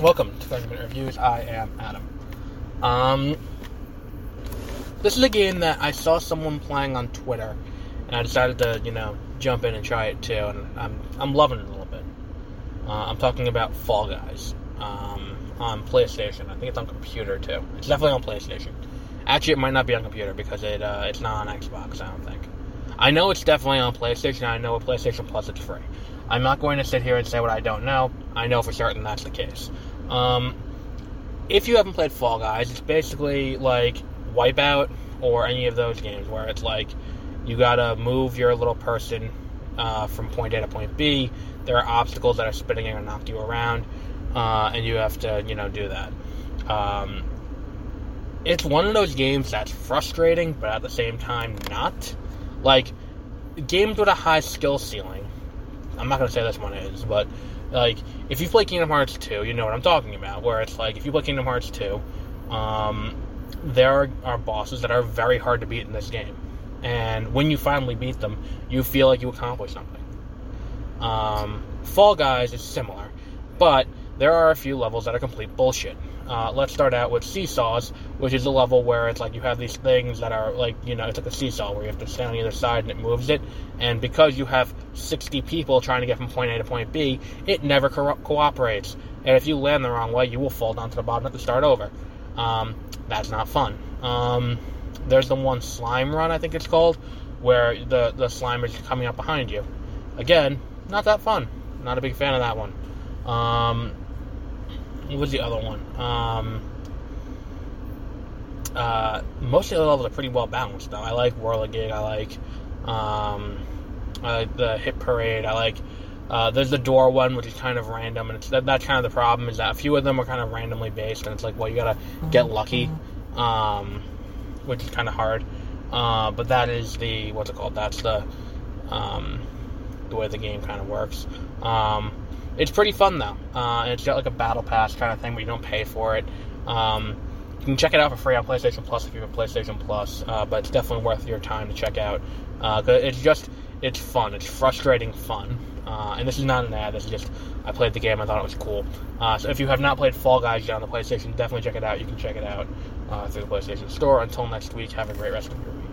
Welcome to 30 Minute Reviews. I am Adam. Um, this is a game that I saw someone playing on Twitter, and I decided to, you know, jump in and try it too, and I'm, I'm loving it a little bit. Uh, I'm talking about Fall Guys um, on PlayStation. I think it's on computer too. It's definitely on PlayStation. Actually, it might not be on computer because it uh, it's not on Xbox. I don't think. I know it's definitely on PlayStation. I know with PlayStation Plus it's free. I'm not going to sit here and say what I don't know. I know for certain that's the case. Um, if you haven't played Fall Guys, it's basically like Wipeout or any of those games where it's like you gotta move your little person uh, from point A to point B. There are obstacles that are spinning and knock you around, uh, and you have to, you know, do that. Um, it's one of those games that's frustrating, but at the same time not. Like games with a high skill ceiling. I'm not gonna say this one is, but like if you play Kingdom Hearts 2, you know what I'm talking about. Where it's like if you play Kingdom Hearts 2, um, there are, are bosses that are very hard to beat in this game, and when you finally beat them, you feel like you accomplished something. Um, Fall Guys is similar, but there are a few levels that are complete bullshit. Uh, let's start out with seesaws, which is a level where it's like you have these things that are like, you know, it's like a seesaw where you have to stand on either side and it moves it. And because you have 60 people trying to get from point A to point B, it never co- cooperates. And if you land the wrong way, you will fall down to the bottom and have to start over. Um, that's not fun. Um, there's the one slime run, I think it's called, where the, the slime is coming up behind you. Again, not that fun. Not a big fan of that one. Um, what was the other one? Um, uh, most of the levels are pretty well balanced, though. I like Whirligig. I like, um, I like the Hit Parade. I like. Uh, there's the door one, which is kind of random, and it's that, that's kind of the problem is that a few of them are kind of randomly based, and it's like, well, you gotta get lucky, um, which is kind of hard. Uh, but that is the what's it called? That's the um, the way the game kind of works. Um, it's pretty fun though. Uh, it's got like a battle pass kind of thing, but you don't pay for it. Um, you can check it out for free on PlayStation Plus if you have PlayStation Plus, uh, but it's definitely worth your time to check out. Uh, it's just it's fun. It's frustrating fun. Uh, and this is not an ad. This is just I played the game. I thought it was cool. Uh, so if you have not played Fall Guys yet on the PlayStation, definitely check it out. You can check it out uh, through the PlayStation Store. Until next week, have a great rest of your week.